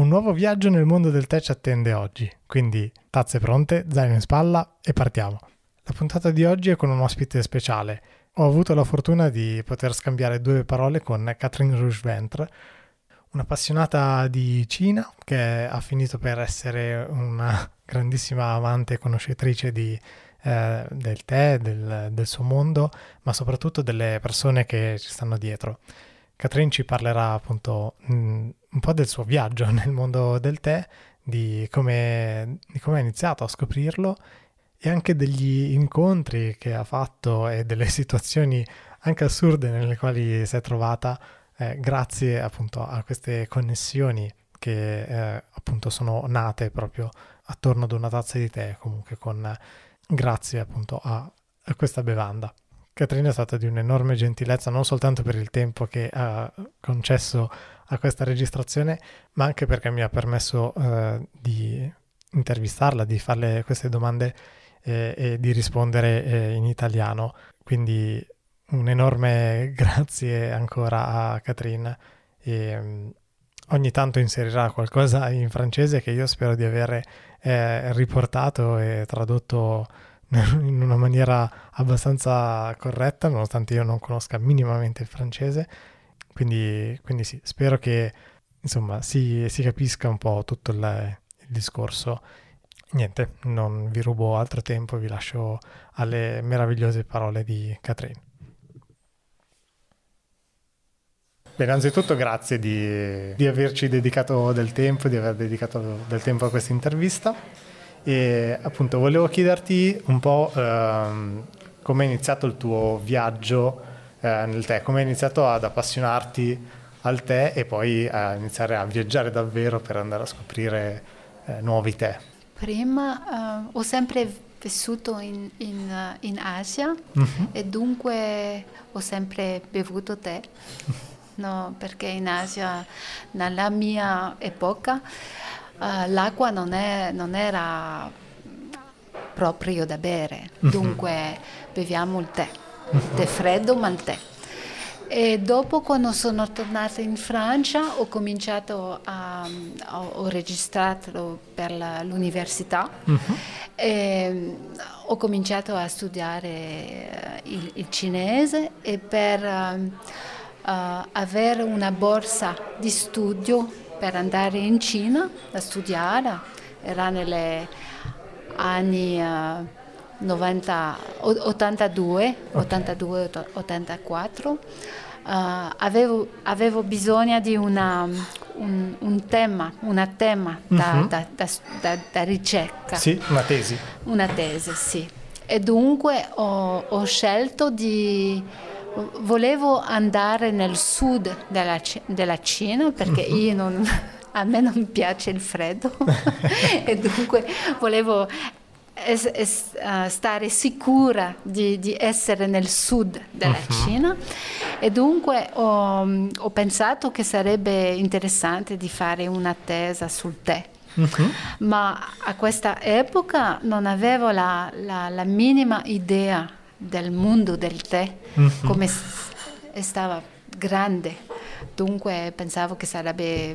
Un nuovo viaggio nel mondo del tè ci attende oggi, quindi tazze pronte, zaino in spalla e partiamo. La puntata di oggi è con un ospite speciale. Ho avuto la fortuna di poter scambiare due parole con Catherine Rougeventre, un'appassionata di Cina che ha finito per essere una grandissima amante e conoscitrice di, eh, del tè, del, del suo mondo, ma soprattutto delle persone che ci stanno dietro. Catherine ci parlerà appunto mh, un po' del suo viaggio nel mondo del tè, di come, di come ha iniziato a scoprirlo e anche degli incontri che ha fatto e delle situazioni anche assurde nelle quali si è trovata eh, grazie appunto a queste connessioni che eh, appunto sono nate proprio attorno ad una tazza di tè comunque con grazie appunto a, a questa bevanda. Caterina è stata di un'enorme gentilezza non soltanto per il tempo che ha concesso a questa registrazione, ma anche perché mi ha permesso eh, di intervistarla, di farle queste domande eh, e di rispondere eh, in italiano. Quindi un enorme grazie ancora a Caterina e um, ogni tanto inserirà qualcosa in francese che io spero di aver eh, riportato e tradotto in una maniera abbastanza corretta, nonostante io non conosca minimamente il francese. Quindi, quindi sì, spero che insomma si, si capisca un po' tutto il, il discorso. Niente, non vi rubo altro tempo, vi lascio alle meravigliose parole di Catherine. Bene, anzitutto grazie di, di, averci dedicato del tempo, di aver dedicato del tempo a questa intervista. E appunto volevo chiederti un po' ehm, come è iniziato il tuo viaggio eh, nel tè, come hai iniziato ad appassionarti al tè e poi a iniziare a viaggiare davvero per andare a scoprire eh, nuovi tè. Prima uh, ho sempre vissuto in, in, in Asia uh-huh. e dunque ho sempre bevuto tè, no, perché in Asia, nella mia epoca, uh, l'acqua non, è, non, era proprio da bere, uh-huh. dunque beviamo il tè, il tè freddo ma il tè. E dopo quando sono tornata in Francia ho cominciato a, ho registrato per la, l'università uh-huh. e ho cominciato a studiare eh, il, il cinese e per uh, avere una borsa di studio per andare in Cina a studiare, era negli anni uh, 90, 82, 82, 84. Uh, avevo, avevo, bisogno di una, un, un, tema, una tema da, uh-huh. da, da, da, ricerca. Sì, una tesi. Una tesi, sì. E dunque ho, ho scelto di... Volevo andare nel sud della, della Cina perché io non, a me non piace il freddo e dunque volevo es, es, uh, stare sicura di, di, essere nel sud della uh-huh. Cina e dunque ho, ho, pensato che sarebbe interessante di fare un'attesa sul tè. Uh-huh. Ma a questa epoca non avevo la, la, la minima idea del mondo del tè, uh-huh. come stava grande, dunque pensavo che sarebbe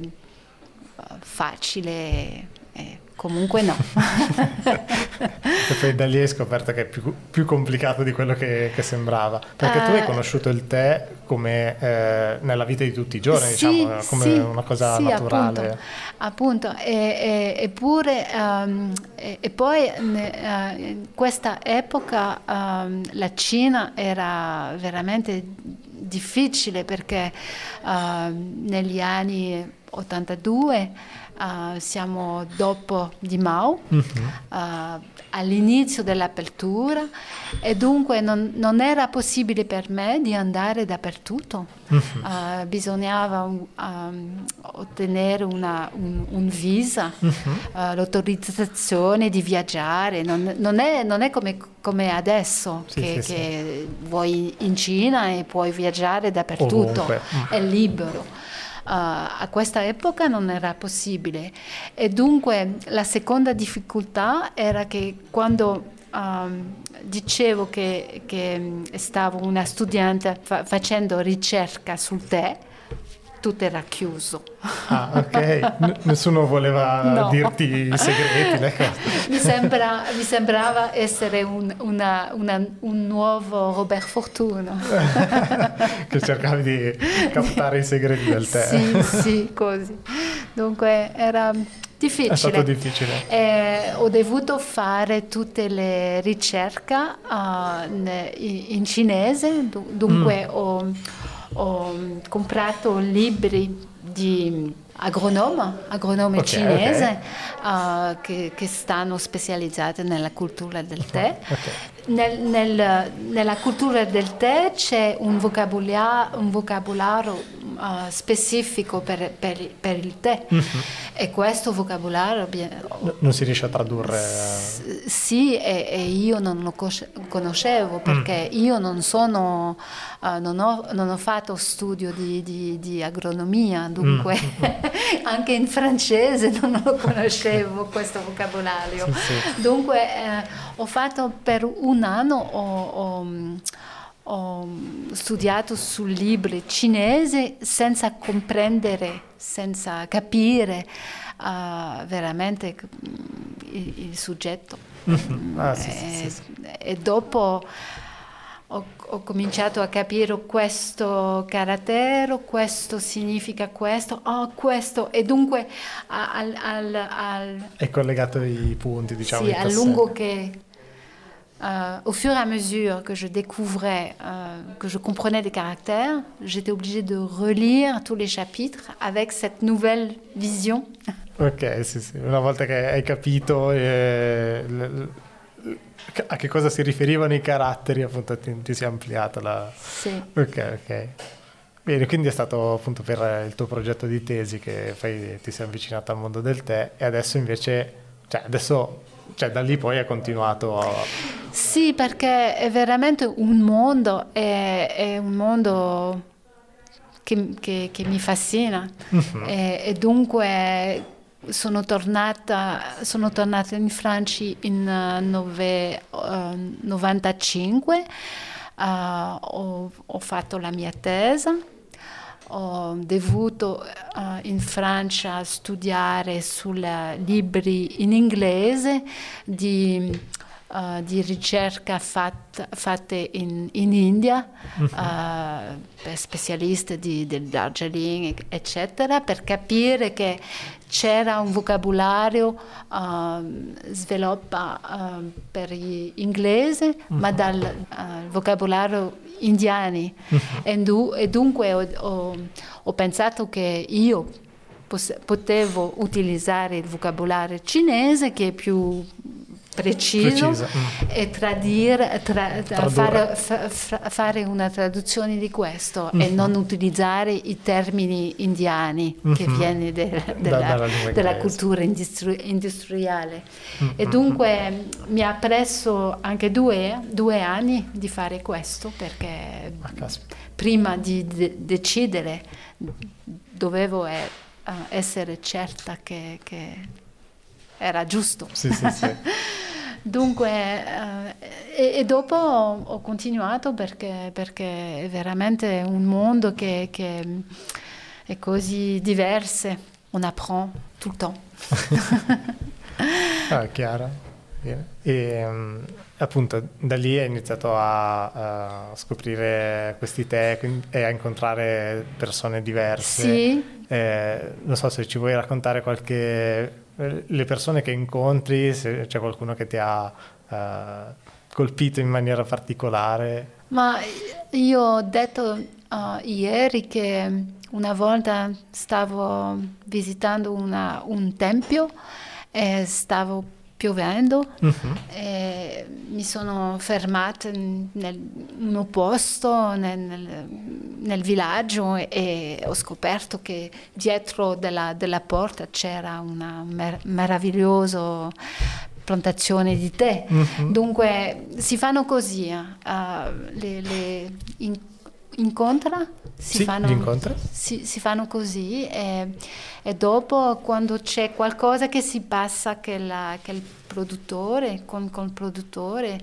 uh, facile. Eh, Comunque no. e poi da lì hai scoperto che è più, più complicato di quello che, che sembrava. Perché uh, tu hai eh, conosciuto il tè come eh, nella vita di tutti i giorni, sì, diciamo, come sì, una cosa sì, naturale. Appunto, appunto. E, eppure, um, e, e, poi uh, in questa epoca um, la Cina era veramente difficile perché uh, negli anni 82 Uh, siamo dopo di Mao, uh-huh. uh, all'inizio dell'apertura e dunque non, non, era possibile per me di andare dappertutto. Uh-huh. bisognava um, ottenere una, un, un, visa, uh-huh. l'autorizzazione di viaggiare. Non, non, è, non è, come, come adesso sì, che, sì, che sì. vuoi in Cina e puoi viaggiare dappertutto, Ovunque. è libero. Uh, a questa epoca non era possibile e dunque la seconda difficoltà era che quando um, dicevo che, che, stavo una studente fa- facendo ricerca sul tè, tutto era chiuso. Ah, ok. N- nessuno voleva no. dirti i segreti, mi, sembra, mi sembrava essere un, una, una, un nuovo Robert Fortuno. che cercavi di captare i segreti del tè. Sì, sì, così. Dunque era difficile. È stato difficile. Eh, ho dovuto fare tutte le ricerche uh, in cinese, dunque mm. ho ho comprato libri di agronome, agronome okay, cinese okay. Uh, che, che, stanno specializzati nella cultura del tè. Okay. Nel, nel, nella cultura del tè c'è un vocabolario, un vocabolario uh, specifico per, per, per, il tè mm-hmm. e questo vocabolario... non si riesce a tradurre? S- sì, e, e, io non lo conoscevo perché mm. io non sono... Uh, non, ho, non, ho, fatto studio di, di, di agronomia, dunque mm. anche in francese non lo conoscevo questo vocabolario. Sì, sì. Dunque eh, ho fatto per un anno, ho, ho, ho studiato su libri cinesi senza comprendere, senza capire uh, veramente il, il soggetto. Ah, sì, e, e dopo ho, ho, cominciato a capire questo carattere, questo significa questo, oh, questo, e dunque al, al, al Hai collegato i punti, diciamo. Sì, a lungo che Uh, au fur et à mesure que je découvrais, uh, que je comprenais des caractères, j'étais obligée de relire tous les chapitres avec cette nouvelle vision. Ok, sì, sì. Una volta che hai capito eh, a che cosa si riferivano i caratteri, appunto ti, ti si è ampliata la... Sì. Ok, ok. Bene, quindi è stato appunto per il tuo progetto di tesi che poi ti sei avvicinata al mondo del tè e adesso invece, cioè adesso, cioè da lì poi hai continuato a... Sì, perché è veramente un mondo, è, è un mondo che, che, che mi fascina uh-huh. e, e dunque sono tornata, sono tornata in Francia in uh, 95, uh, ho, ho, fatto la mia tesi, ho dovuto uh, in Francia studiare sui libri in inglese di Uh, di ricerca fat, fatte in, in India uh-huh. uh, per specialisti di, del Darjeeling, eccetera, per capire che c'era un vocabolario uh, sviluppato per gli inglesi, uh-huh. ma dal vocabolario indiani. E, du- e, dunque ho, ho, ho pensato che io potevo utilizzare il vocabolario cinese che è più preciso mm. e tradire, tra, fare, fa, fare, una traduzione di questo mm-hmm. e non utilizzare i termini indiani mm-hmm. che viene de, della, da, della cultura industri- industriale. Mm-hmm. E dunque mi ha preso anche due, due, anni di fare questo perché ah, prima di de- decidere dovevo eh, essere certa che, che era giusto. Sì, sì, sì. Dunque, eh, e, e, dopo ho, ho continuato perché, perché, è veramente un mondo che, che è così diverso, on apprend tout le temps. ah, chiaro. E um, appunto da lì hai iniziato a, a, scoprire questi tè e a incontrare persone diverse. Sì. Eh, non so se ci vuoi raccontare qualche le persone che incontri, se c'è qualcuno che ti ha uh, colpito in maniera particolare. Ma io ho detto uh, ieri che una volta stavo visitando una, un tempio e stavo piovendo uh-huh. mi sono fermata nel, in un posto nel, nel, nel villaggio e, e, ho scoperto che dietro della, della porta c'era una mer- meravigliosa plantazione di tè. Uh-huh. Dunque si fanno così, uh, le, le in, incontra, si, sì, fanno, si, si, fanno, così e, e, dopo quando c'è qualcosa che si passa che, la, che il produttore, con, con il produttore,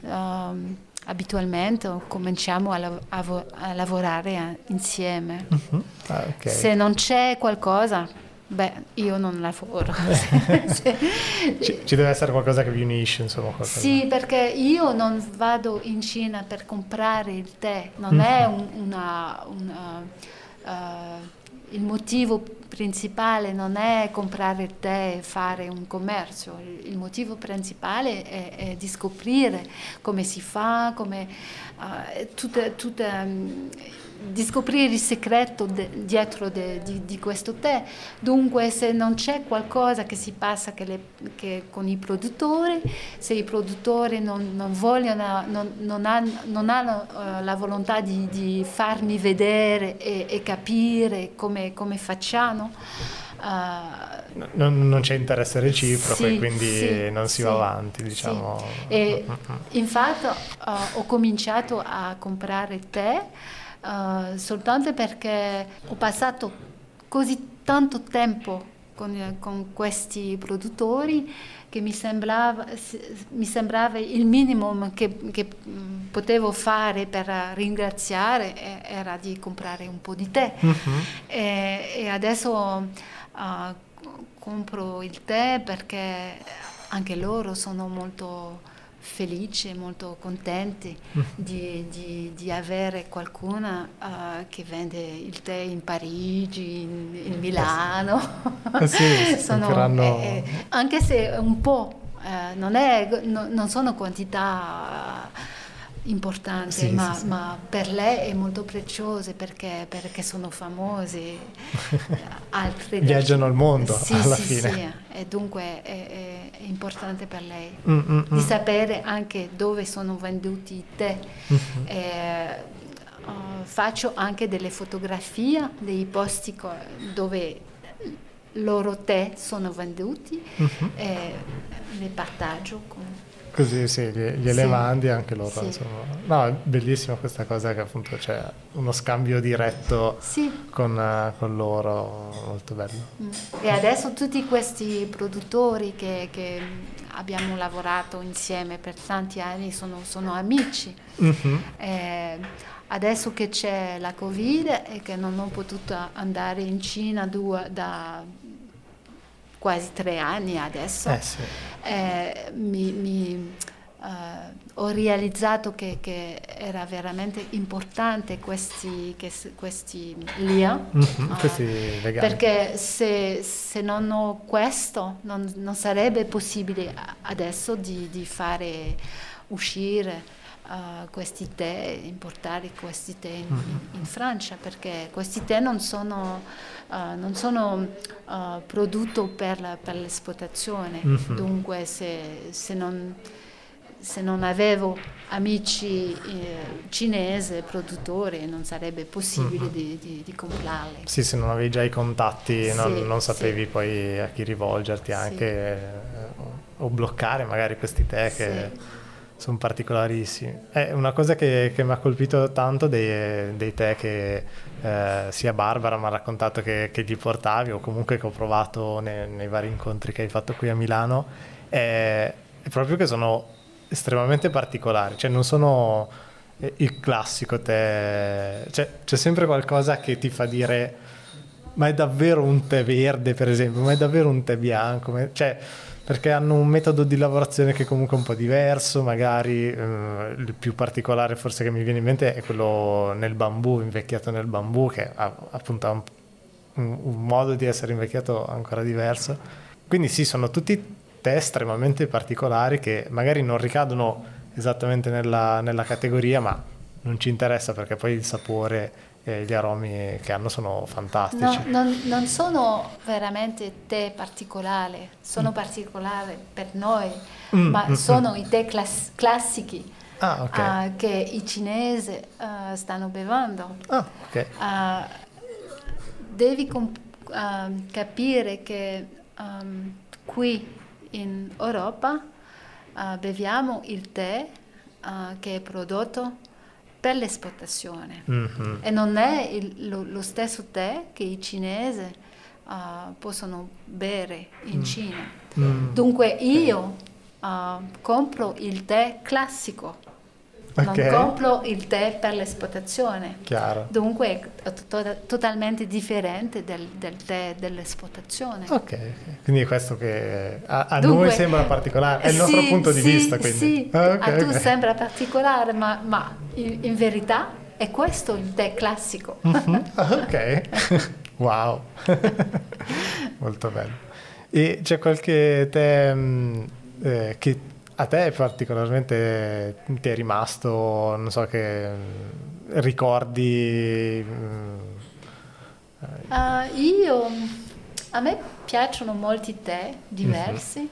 um, abitualmente cominciamo a, lav- a, a lavorare insieme. Uh-huh. Ah, okay. Se non c'è qualcosa, beh, io non lavoro. ci, ci, deve essere qualcosa che vi unisce, insomma. Qualcosa. Sì, perché io non vado in Cina per comprare il tè, non uh-huh. è un, una... una uh, il motivo principale non è comprare il tè e fare un commercio, il motivo principale è, è di scoprire come si fa, come uh, tutta, tutta, um, di scoprire il segreto de, dietro de, di, di, questo tè. Dunque se non c'è qualcosa che si passa che le, che con i produttori, se i produttori non, non vogliono, non, non hanno, non hanno uh, la volontà di, di, farmi vedere e, e capire come, come facciamo, Uh, non, non, c'è interesse reciproco sì, e quindi sì, non si sì, va avanti, diciamo. E infatti uh, ho cominciato a comprare tè uh, soltanto perché ho passato così tanto tempo con, con questi produttori che mi sembrava, mi sembrava il minimo che, che, potevo fare per ringraziare era di comprare un po' di tè. Uh-huh. E, e, adesso uh, compro il tè perché anche loro sono molto felici e molto contenti mm. di, di, di, avere qualcuno uh, che vende il tè in Parigi, in, in Milano. Eh sì, sono, eh, eh, anche se un po', eh, non, è, no, non sono quantità importanti, sì, ma, sì, ma, per lei è molto prezioso perché, perché sono famosi. Altri Viaggiano al mondo alla fine. E dunque è, è importante per lei mm, mm, mm. di sapere anche dove sono venduti i tè. Mm-hmm. Eh, uh, faccio anche delle fotografie dei posti dove loro tè sono venduti mm-hmm. e le partaggio con Così sì, gliele sì. mandi anche loro. Sì. Insomma. No, è bellissima questa cosa che appunto c'è uno scambio diretto sì. con, uh, con, loro, molto bello. Mm. E adesso tutti questi produttori che, che, abbiamo lavorato insieme per tanti anni sono, sono amici. Mm-hmm. Eh, adesso che c'è la Covid e che non ho potuto andare in Cina due, da quasi tre anni adesso, eh sì. eh, mi, mi uh, ho realizzato che, che, era veramente importante questi, che, questi LIA, mm-hmm, questi perché se, se, non ho questo non, non sarebbe possibile adesso di, di fare uscire uh, questi tè, importare questi tè in, in, in, Francia, perché questi tè non sono, uh, non sono uh, prodotti per, per, l'esportazione, mm-hmm. dunque se, se, non, se, non, avevo amici eh, cinesi produttori non sarebbe possibile mm-hmm. di, di, di, comprarli. Sì, se non avevi già i contatti sì, non, non, sapevi sì. poi a chi rivolgerti anche sì. eh, o bloccare magari questi tè che sono particolarissimi. È una cosa che, che mi ha colpito tanto dei, dei tè che eh, sia Barbara mi ha raccontato che, che, gli portavi o comunque che ho provato nei, nei, vari incontri che hai fatto qui a Milano, è, è proprio che sono estremamente particolari, cioè non sono il classico tè, cioè, c'è sempre qualcosa che ti fa dire ma è davvero un tè verde per esempio, ma è davvero un tè bianco, cioè perché hanno un metodo di lavorazione che è comunque un po' diverso, magari eh, il più particolare forse che mi viene in mente è quello nel bambù, invecchiato nel bambù, che ha appunto un, un, modo di essere invecchiato ancora diverso. Quindi sì, sono tutti tè estremamente particolari che magari non ricadono esattamente nella, nella categoria, ma non ci interessa perché poi il sapore e gli aromi che hanno sono fantastici. No, non, non, sono veramente tè particolari, sono mm. particolari per noi, mm, ma mm, sono mm. i tè class- classici ah, okay. uh, che i cinesi uh, stanno bevendo. Ah, okay. uh, devi comp- capire che um, qui in Europa beviamo il tè che è prodotto per l'esportazione mm-hmm. e non è il, lo, lo, stesso tè che i cinesi uh, possono bere in mm. Cina. Mm. Dunque io uh, compro il tè classico Okay. Non compro il tè per l'esportazione. Chiaro. Dunque è to- totalmente differente del, del, tè dell'esportazione. Ok, quindi è questo che a, a Dunque, noi sembra particolare, è il sì, nostro punto sì, di vista. Quindi. Sì, Ah, ok, a tu sembra particolare, ma, ma in, in verità è questo il tè classico. Mhm, ah, Ok, wow, molto bello. E c'è qualche tè mm, eh, che a te particolarmente ti è rimasto, non so che ricordi... Ah, io, a me piacciono molti tè diversi Mhm.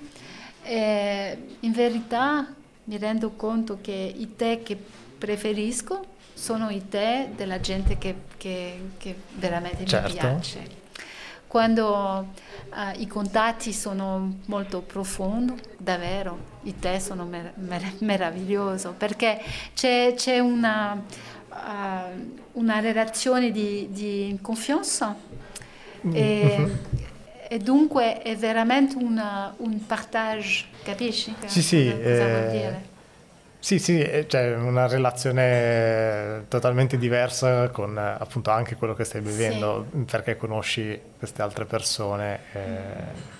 e in verità mi rendo conto che i tè che preferisco sono i tè della gente che, che- che veramente Certo. mi piace. Quando ah, i contatti sono molto profondi, davvero, i tè sono mer- mer- meravigliosi perché c'è, c'è una, ah, una relazione di, di confianza e, Mhm. e dunque è veramente una- un partage, capisci? Sì, sì, Cosa, cosa vuol eh, dire? Sì, sì, eh, c'è una relazione totalmente diversa con eh, appunto anche quello che stai bevendo, perché conosci queste altre persone. eh,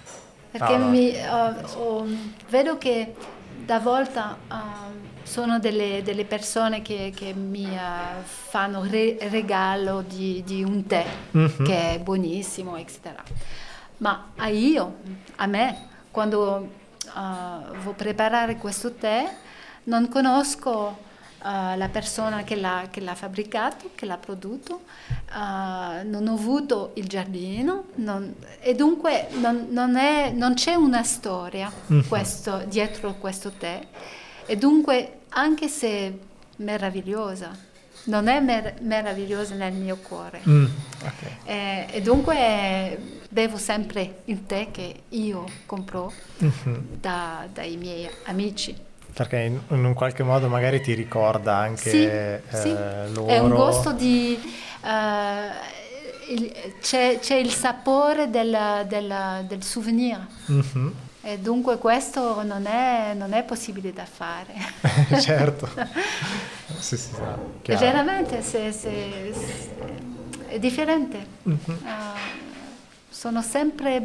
Perché no, no. mi, ho- ho- vedo che da volta ah, sono delle, delle persone che, che mi ah, fanno re- regalo di, di un tè Mhm. che è buonissimo, eccetera. Ma a io, a me, quando ah, vuoi preparare questo tè, non conosco ah, la persona che l'ha, che l'ha fabbricato, che l'ha prodotto, ah, non ho avuto il giardino non- e dunque non, non è- non c'è una storia Mhm. questo- dietro questo tè e dunque anche se meravigliosa, non è mer- meravigliosa nel mio cuore. Mm, ok. Eh, e dunque bevo sempre il tè che io compro Mhm. da- dai miei amici. Perché in, in un qualche modo magari ti ricorda anche Sì, eh, sì. loro. È un gusto di... eh, il- c'è, c'è il sapore del, del- del souvenir Mhm. e dunque questo non è, non è possibile da fare. certo. sì, sì, chiaro. veramente se- se- se- è differente. Mhm. Ah, sono sempre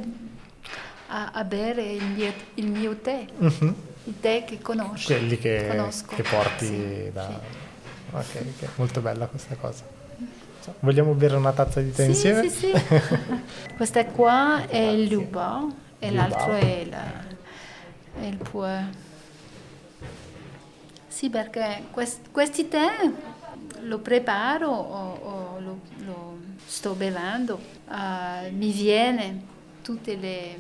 a, a bere il mio, il mio tè, Mhm. Il tè che conosco. Quelli che, conosco. che porti Sì, da... sì. Ok, ok, molto bella questa cosa. So, Vogliamo bere una tazza di tè Sì, insieme? sì, sì. Questa qua è il Lubao e l'altro è, la- è il Puer. Sì, perché quest- questi tè lo preparo o, o lo, lo sto bevendo, ah, mi viene tutte le-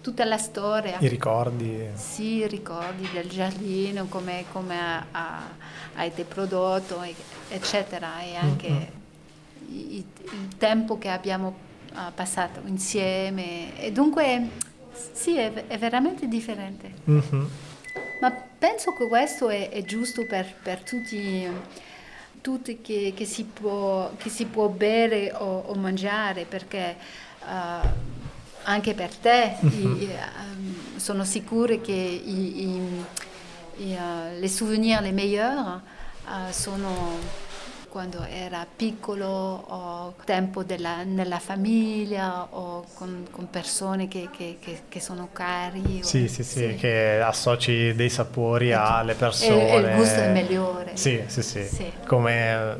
tutta la storia. I ricordi. Sì, ricordi del giardino, come, été prodotto, eccetera, e anche i- i- il tempo che abbiamo ah, passato insieme. E dunque, sì, è, è veramente differente. Mhm. Ma penso che questo è, è giusto per, per tutti, tutti che, che si può, che si può bere o, o mangiare, perché ah, anche per te i- ehm, sono sicura che i, i- i, eh, les souvenirs les meilleurs eh, sono quando era piccolo o tempo della- nella famiglia o con, con persone che, che- che- che sono cari. o- Sì, sì, sì, che associ dei sapori alle persone. e- e il gusto è migliore. Sì, sì, sì. Sì. Come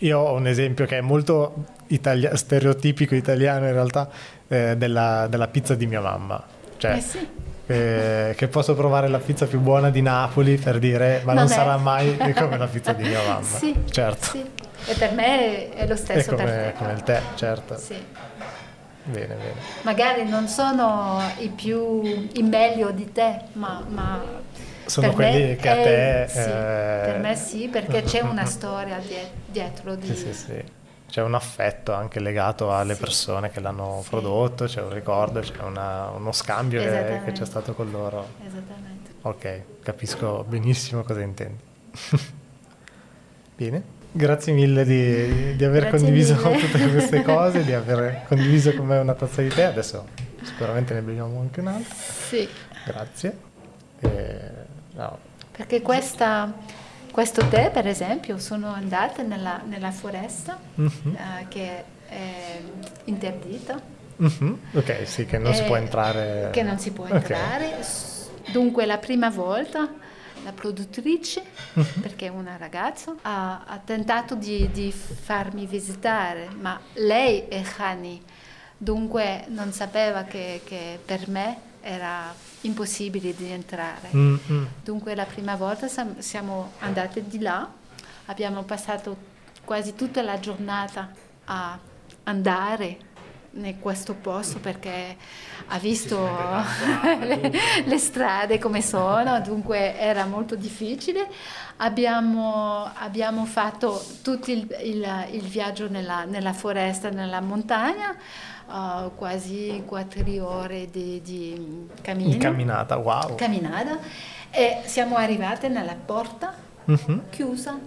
io ho un esempio che è molto italia- stereotipico italiano in realtà eh, della, della pizza di mia mamma. Cioè, Eh sì. eh, che posso provare la pizza più buona di Napoli per dire, ma non, Non è. sarà mai come la pizza di mia mamma. Sì, certo. sì. E per me è lo È stesso per come, come il tè, certo. Sì. Bene, bene. Magari non sono i più i meglio di te, ma, ma Sono quelli che a è- te... sì, eh, per me sì, perché c'è una storia die- dietro di Sì, sì, sì. C'è un affetto anche legato alle Sì. persone che l'hanno Sì. prodotto, c'è un ricordo, c'è una- uno scambio che, che c'è stato con loro. Esattamente. Ok, capisco benissimo cosa intendi. Bene, grazie mille di, di aver Grazie condiviso mille. tutte queste cose, di aver condiviso con me una tazza di tè. Adesso sicuramente ne beviamo anche un'altra. Sì, Grazie. E, no, perché questa questo tè, per esempio, sono andata nella, nella foresta mm-hmm. uh, che è interdita. Mm-hmm. Ok, sì, che non si può entrare. Che non si può entrare. Okay. Dunque, la prima volta la produttrice, mm-hmm. perché è una ragazza, ha, ha tentato di, di, farmi visitare, ma lei è Hani, dunque non sapeva che, che per me era impossibile di entrare. Mm-hmm. Dunque la prima volta siamo andate di là, abbiamo passato quasi tutta la giornata a andare in questo posto perché ha visto le, le, strade come sono, dunque era molto difficile. Abbiamo, abbiamo fatto tutto il, il, il viaggio nella, nella, foresta, nella montagna, uh, quasi quattro ore di, di cammino. camminata, wow. Camminata. E siamo arrivate nella porta uh-huh. chiusa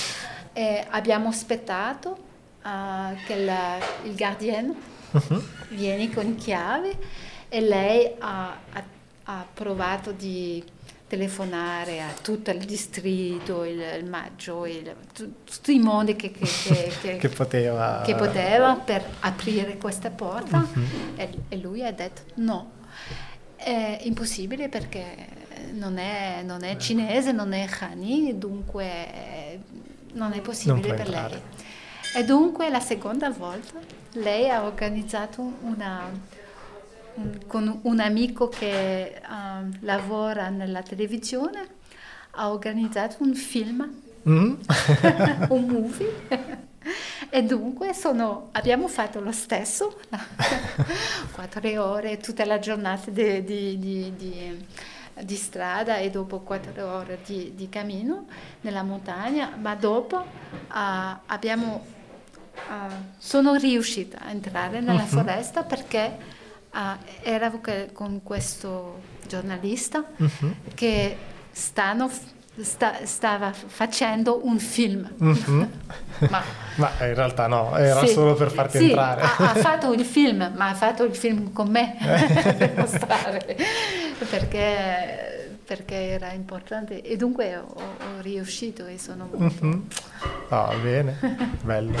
e abbiamo aspettato uh, che la, il guardiano uh-huh. vieni con chiave e lei ha, ha, ha, provato di telefonare a tutto il distretto, il, il Maggio, il, tutti i modi che, che, che, che, poteva. che, poteva. per aprire questa porta uh-huh. e, e, lui ha detto no, è impossibile perché non è, non è cinese, non è Hani, dunque non è possibile non per entrare. lei. E dunque la seconda volta lei ha organizzato una, un, con un amico che uh, lavora nella televisione, ha organizzato un film, mm. un movie. E dunque sono, abbiamo fatto lo stesso, quattro ore, tutta la giornata di, di, di, di, strada e dopo quattro ore di, cammino nella montagna, ma dopo uh, abbiamo uh, sono riuscita a entrare nella uh-huh. foresta perché uh, ero con questo giornalista uh-huh. che stanno, sta, stava facendo un film. Uh-huh. ma, ma, in realtà no, era sì, solo per farti sì, entrare. ha, ha, fatto il film, ma ha fatto il film con me per mostrare. Perché perché era importante e dunque ho, ho riuscito e sono molto... Mm-hmm. Oh, bene, bello.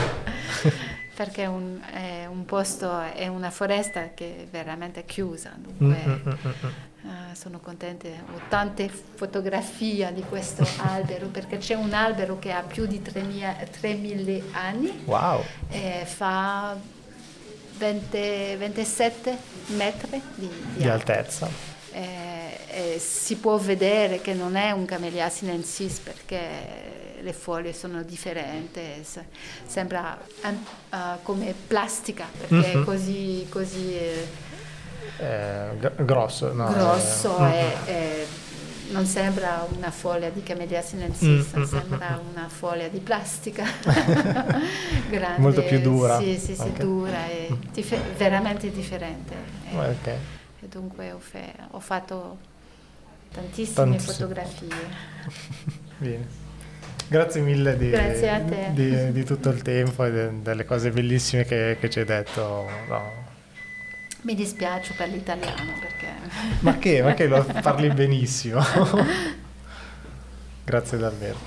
perché è un, è un, posto, è una foresta che è veramente chiusa, dunque mm-hmm. uh, sono contenta, ho tante fotografie di questo albero perché c'è un albero che ha più di 3.000 anni wow. e fa 20, 27 metri di, di, di altezza eh, eh, si può vedere che non è un camellia sinensis perché le foglie sono differenti, sembra uh, come plastica perché mm-hmm. è mhm. così, così eh, grosso, no, grosso mm-hmm. e, non sembra una foglia di camellia sinensis, mm-hmm. sembra una foglia di plastica grande, molto più dura. Sì, sì, sì, okay. dura e dif- veramente differente. Okay e dunque ho, fe- ho fatto tantissime Tantissimo. fotografie. Bene. Grazie mille di, Grazie di, di, tutto il tempo e de, delle cose bellissime che, che ci hai detto. No. Mi dispiace per l'italiano perché... Ma che? Ma che lo parli benissimo. Grazie davvero.